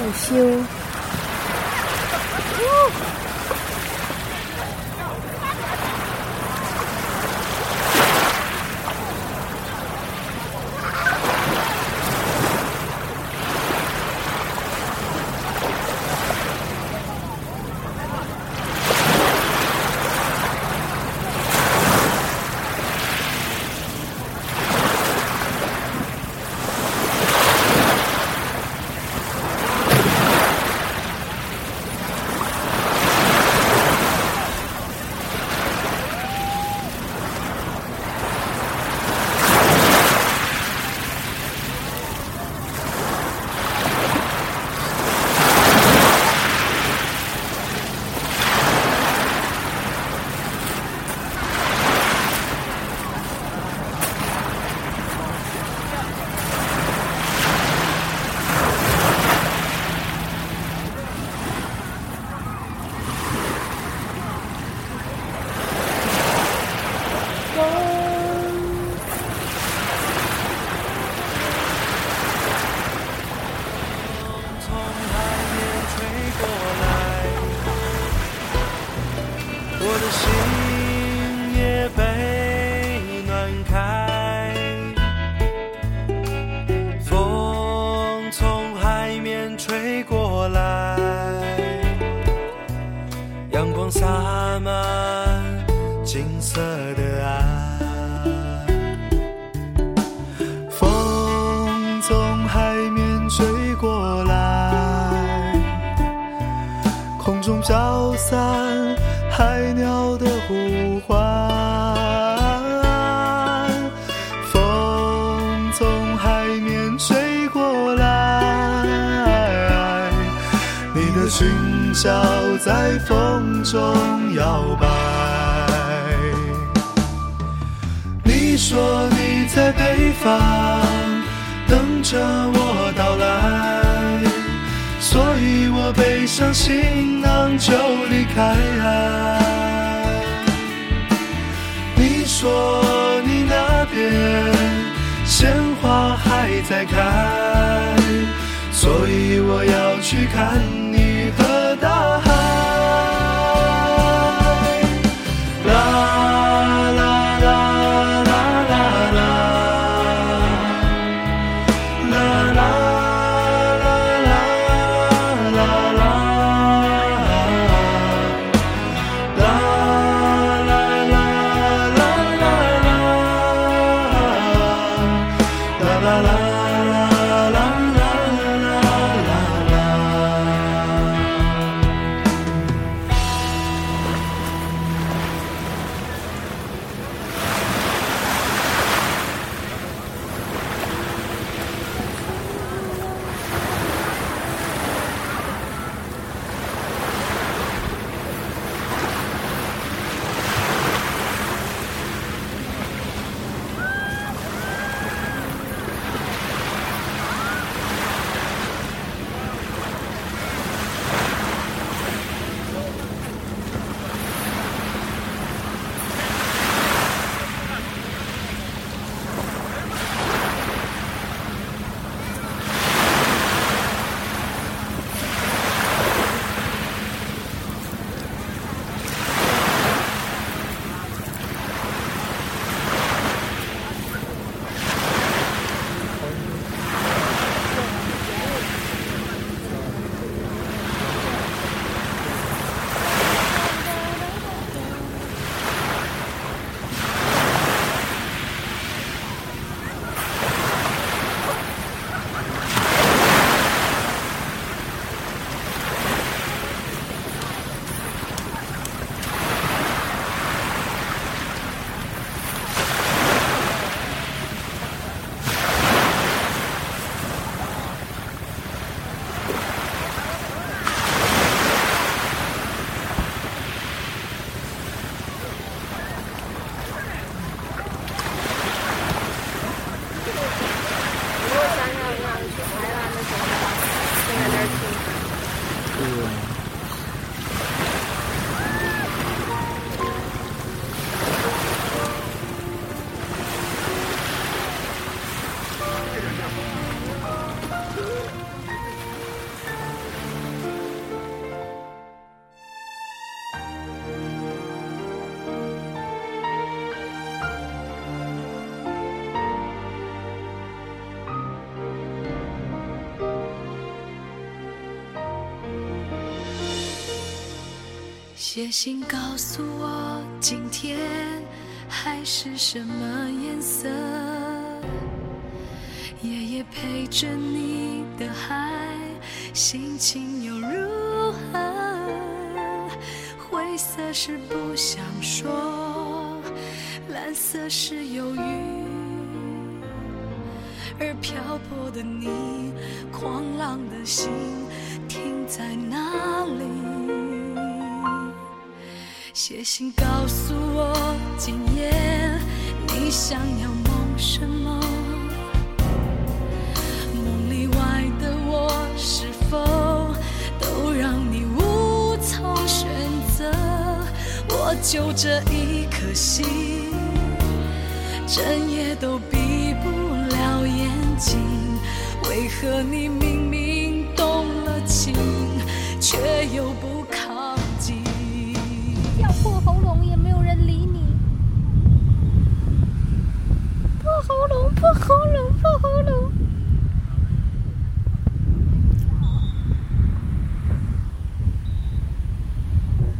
不休。从海面吹过来，我的心也被暖开。风从海面吹过来，阳光洒满金色的岸。风从海面吹过来，空中飘散海鸟的呼唤。风从海面吹过来，你的裙角在风中摇摆。你说你在北方等着我到来，所以我背上行囊就离开。你说你那边鲜花还在开，所以我要去看你和大海。写信告诉我，今天海是什么颜色？夜夜陪着你的海，心情又如何？灰色是不想说，蓝色是忧郁，而漂泊的你，狂浪的心停在哪里？写信告诉我，今夜你想要梦什么？梦里外的我，是否都让你无从选择？我就这一颗心，整夜都闭不了眼睛。为何你明明动了情，却又不破喉咙，破喉咙。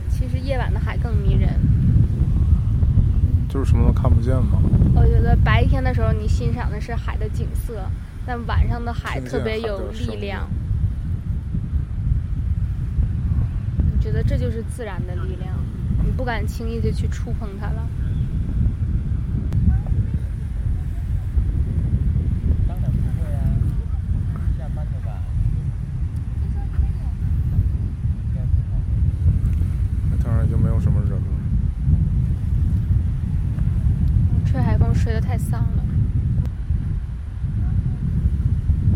其实夜晚的海更迷人。就是什么都看不见嘛。我觉得白天的时候你欣赏的是海的景色，但晚上的海特别有力量。你觉得这就是自然的力量？你不敢轻易的去触碰它了。那当然就没有什么人了。吹海风吹得太丧了。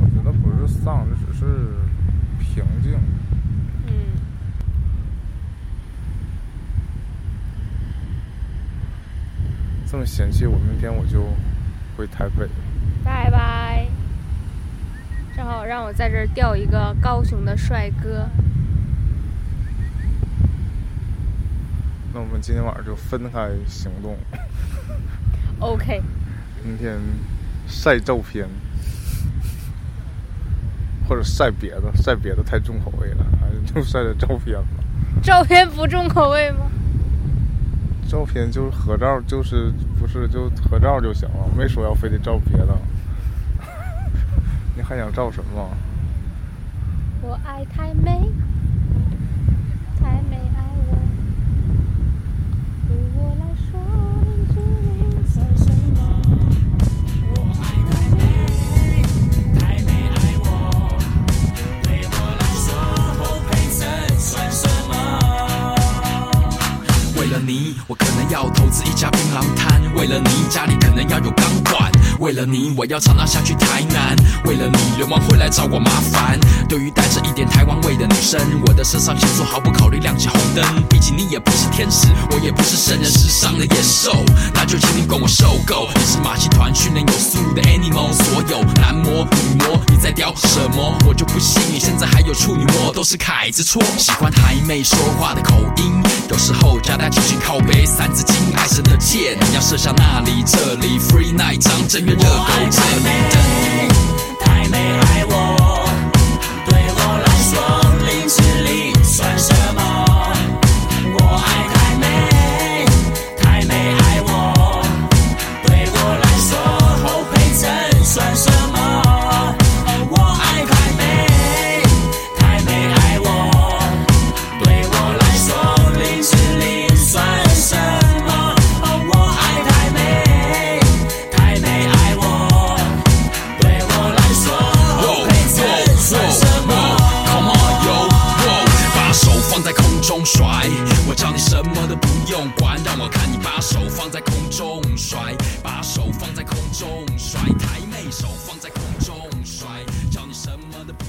我觉得不是丧，这只是平静。嗯。这么嫌弃我，明天我就回台北。拜拜。正好让我在这儿钓一个高雄的帅哥。那我们今天晚上就分开行动。OK。明天晒照片，或者晒别的，晒别的太重口味了，还是就晒点照片吧。照片不重口味吗？照片就是合照，就是不是就合照就行了，没说要非得照别的。你还想照什么？我爱太美，为了你，我要常常下去台南；为了你，流氓会来找我麻烦。对于带着一点台湾味的女生，我的身上腺素毫不考虑亮起红灯。毕竟你也不是天使，我也不是圣人，世上的野兽，那就请你管我受够。你是马戏团训练有素的 animal，所有男模女模，你在屌什么？我就不信你现在还有处女膜，都是凯子错。喜欢台妹说话的口音，有时候夹带情绪靠背，三字经爱神的箭，要射向那里这里，free night 张震岳热狗这里等你。太美爱我，空中甩，把手放在空中甩，台妹手放在空中甩，叫你什么都不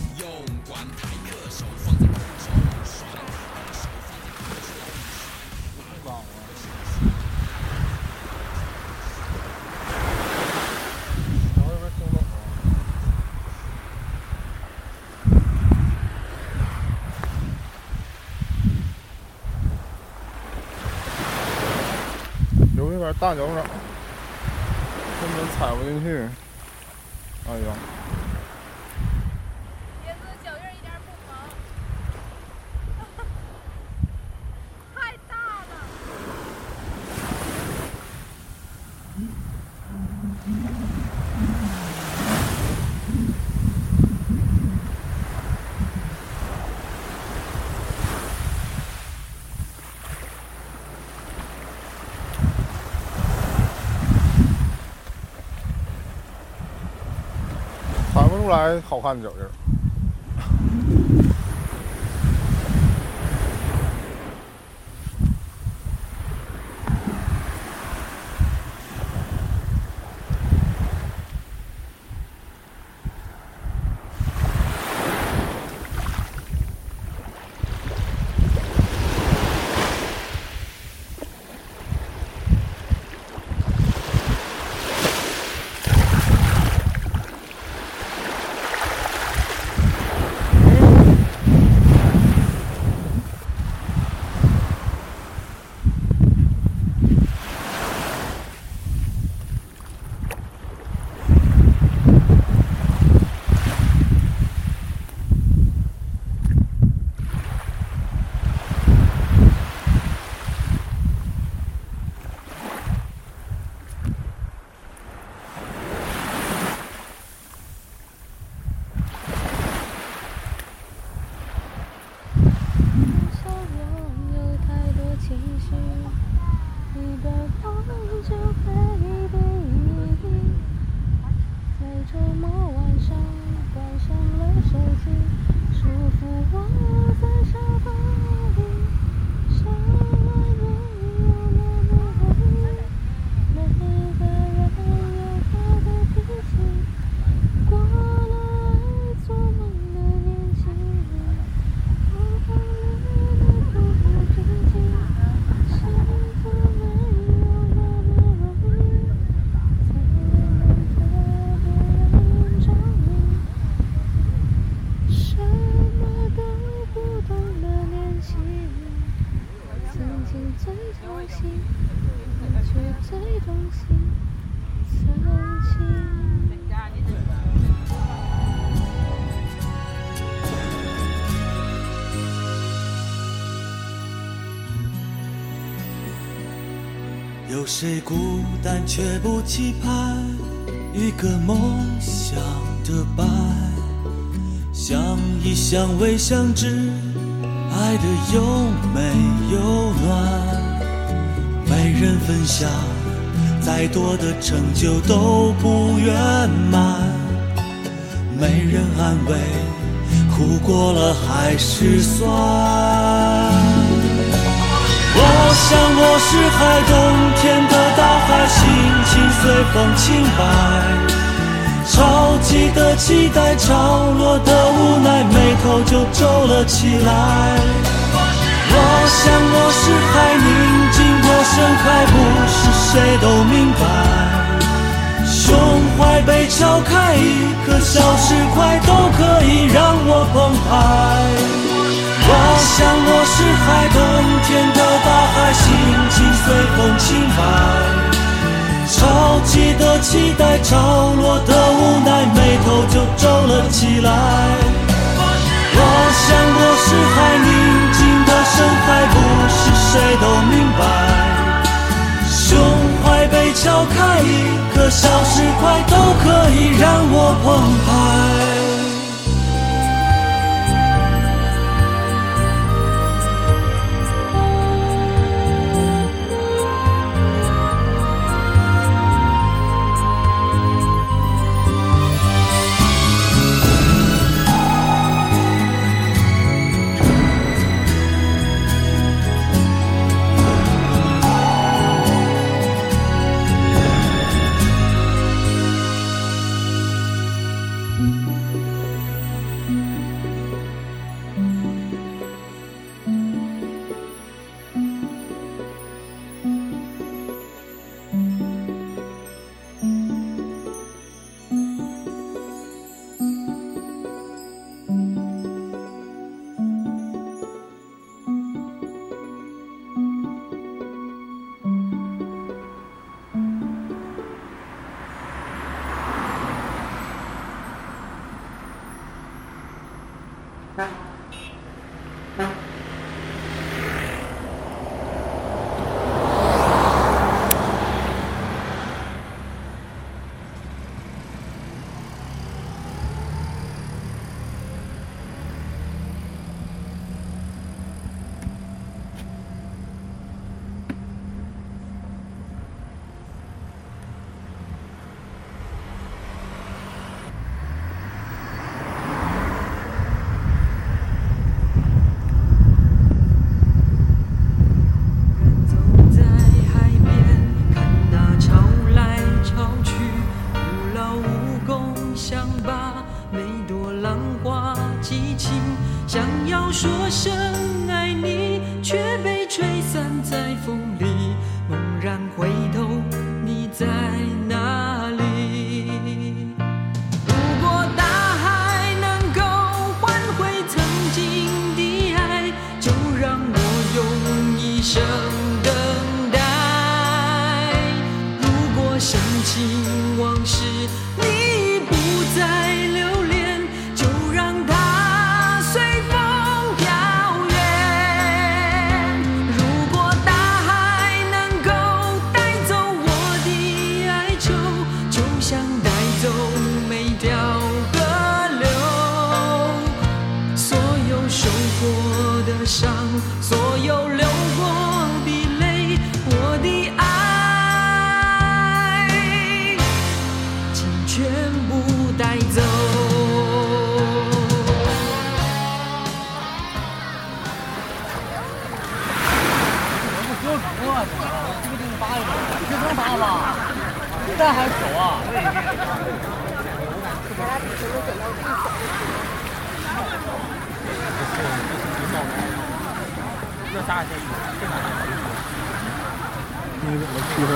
大脚掌，根本踩不进去。哎呀！脚印一点不，太大了。出来好看的脚有谁孤单却不期盼一个梦想的伴？相依相偎相知，爱的有美有暖。没人分享，再多的成就都不圆满。没人安慰，苦过了还是酸。我想我是海，冬天的大海，心情随风轻摆。潮起的期待，潮落的无奈，眉头就皱了起来。我想我是海，宁静或深海，不是谁都明白。胸怀被敲开，一颗小石块都可以让我澎湃。我想我是海，冬天的大海，心情随风轻摆。潮起的期待，潮落的无奈，眉头就皱了起来。我想我是海，宁静的深海，不是谁都明白。胸怀被敲开，一颗小石块都可那还走啊？那个我去了，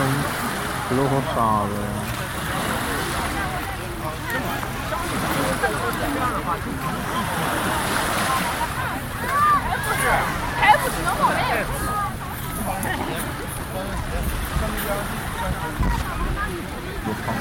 石头和沙子。Thank you. どうした？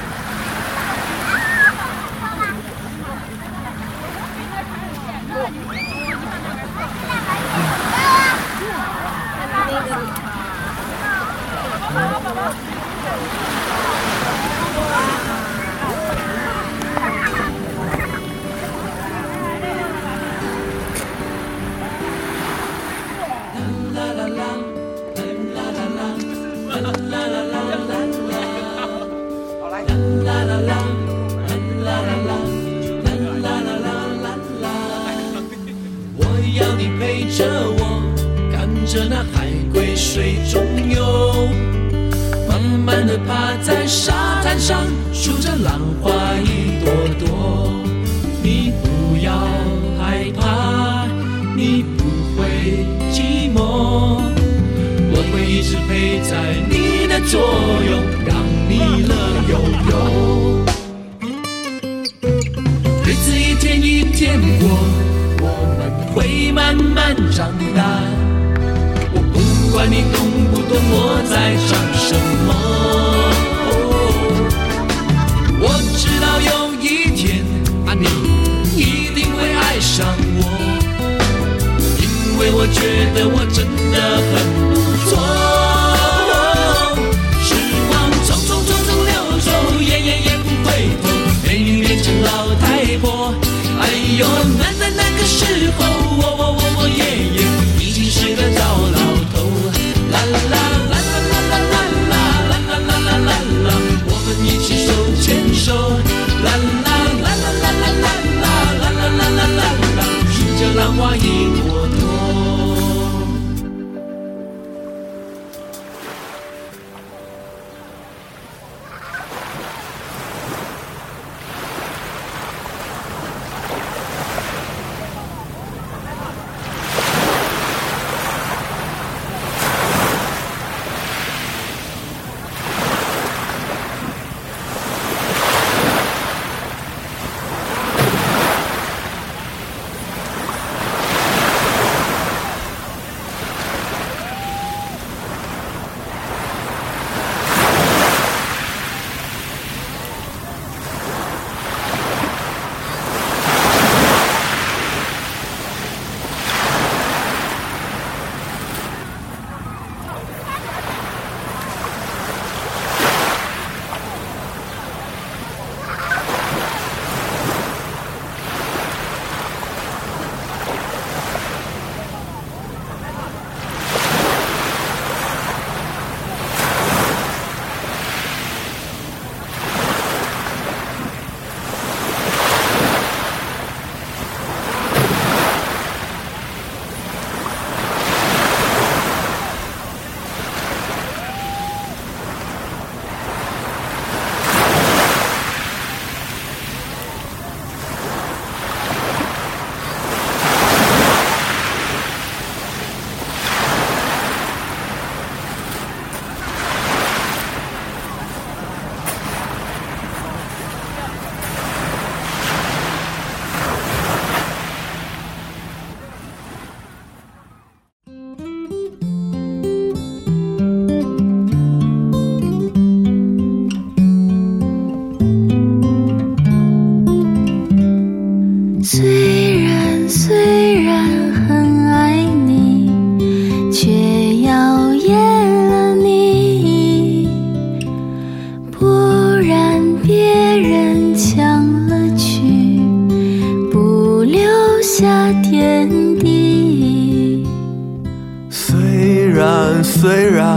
会慢慢长大，我不管你懂不懂我在唱什么。我知道有一天你一定会爱上我，因为我觉得我真的很不错。时光匆匆匆匆流走，也也也不回头，美女变成老太婆。哎呦，奶奶奶。you. 虽然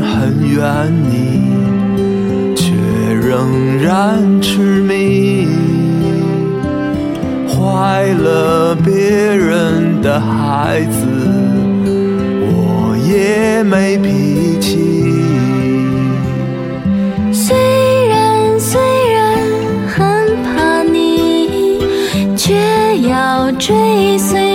很远你，却仍然痴迷。坏了别人的孩子，我也没脾气。虽然虽然很怕你，却要追随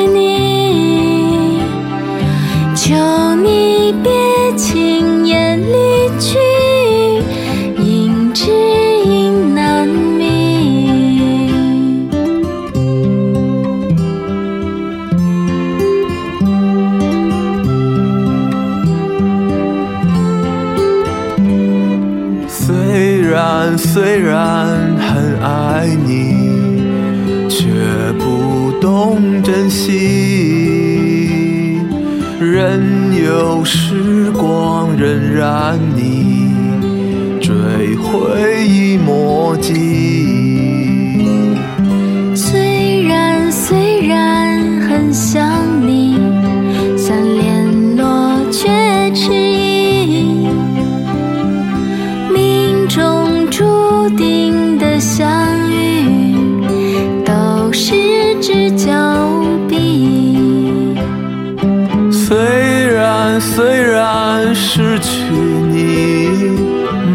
虽然很爱你，却不懂珍惜。任由时光荏苒虽然虽然失去你，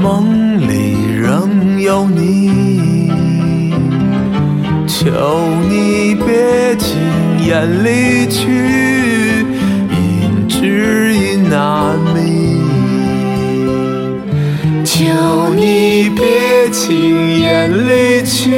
梦里仍有你。求你别轻言离去，因知音难觅。求你别轻言离去，